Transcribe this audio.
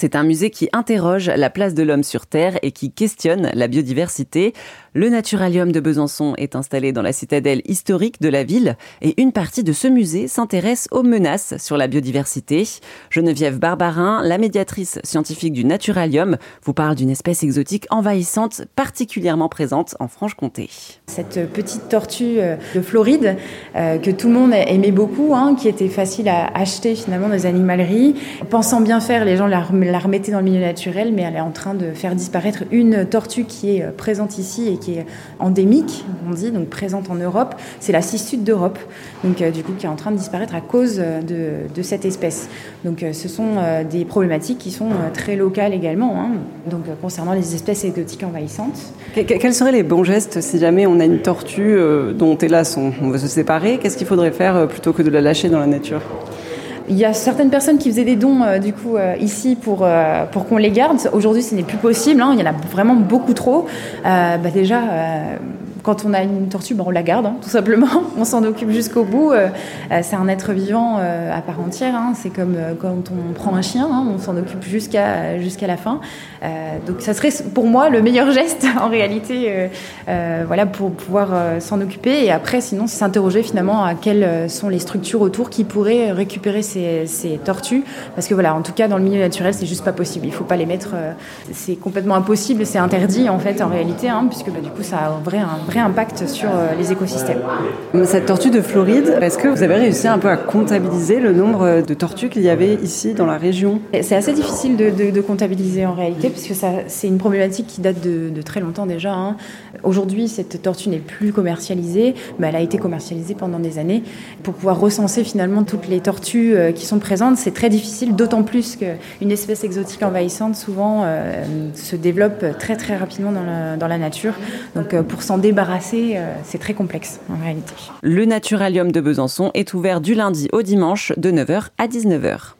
C'est un musée qui interroge la place de l'homme sur Terre et qui questionne la biodiversité. Le Naturalium de Besançon est installé dans la citadelle historique de la ville et une partie de ce musée s'intéresse aux menaces sur la biodiversité. Geneviève Barbarin, la médiatrice scientifique du Naturalium, vous parle d'une espèce exotique envahissante particulièrement présente en Franche-Comté. Cette petite tortue euh, de Floride euh, que tout le monde aimait beaucoup, hein, qui était facile à acheter finalement dans les animaleries. Pensant bien faire, les gens la, remettaient dans le milieu naturel, mais elle est en train de faire disparaître une tortue qui est euh, présente ici et qui endémique, on dit, donc présente en Europe, c'est la sud d'Europe, donc euh, du coup qui est en train de disparaître à cause de, de cette espèce. Donc euh, ce sont euh, des problématiques qui sont très locales également, hein, donc concernant les espèces exotiques envahissantes. quels seraient les bons gestes si jamais on a une tortue dont hélas on veut se séparer? Qu'est-ce qu'il faudrait faire plutôt que de la lâcher dans la nature? Il y a certaines personnes qui faisaient des dons du coup ici pour pour qu'on les garde. Aujourd'hui, ce n'est plus possible. Hein. Il y en a vraiment beaucoup trop. bah déjà quand on a une tortue, ben, on la garde, hein, tout simplement. on s'en occupe jusqu'au bout. Euh, euh, c'est un être vivant euh, à part entière. Hein. C'est comme quand on prend un chien, hein, on s'en occupe jusqu'à jusqu'à la fin. donc ça serait pour moi le meilleur geste en réalité, voilà, pour pouvoir s'en occuper. Et après, sinon, s'interroger finalement à quelles sont les structures autour qui pourraient récupérer ces, tortues. Parce que voilà, en tout cas, dans le milieu naturel, c'est juste pas possible. Il faut pas les mettre. c'est complètement impossible. C'est interdit en fait en réalité, puisque bah, du coup, ça a un vrai, un vrai impact sur euh, les écosystèmes. Cette tortue de Floride, est-ce que vous avez réussi un peu à comptabiliser le nombre de tortues qu'il y avait ici dans la région? C'est assez difficile de, comptabiliser en réalité, puisque c'est une problématique qui date de, très longtemps déjà. Hein. Aujourd'hui, cette tortue n'est plus commercialisée, mais elle a été commercialisée pendant des années. Pour pouvoir recenser finalement toutes les tortues euh, qui sont présentes, c'est très difficile, d'autant plus qu'une espèce exotique envahissante souvent euh, se développe très très rapidement dans la, dans la nature. Donc pour s'en euh, c'est très complexe en réalité. Le Naturalium de Besançon est ouvert du lundi au dimanche de 9h à 19h.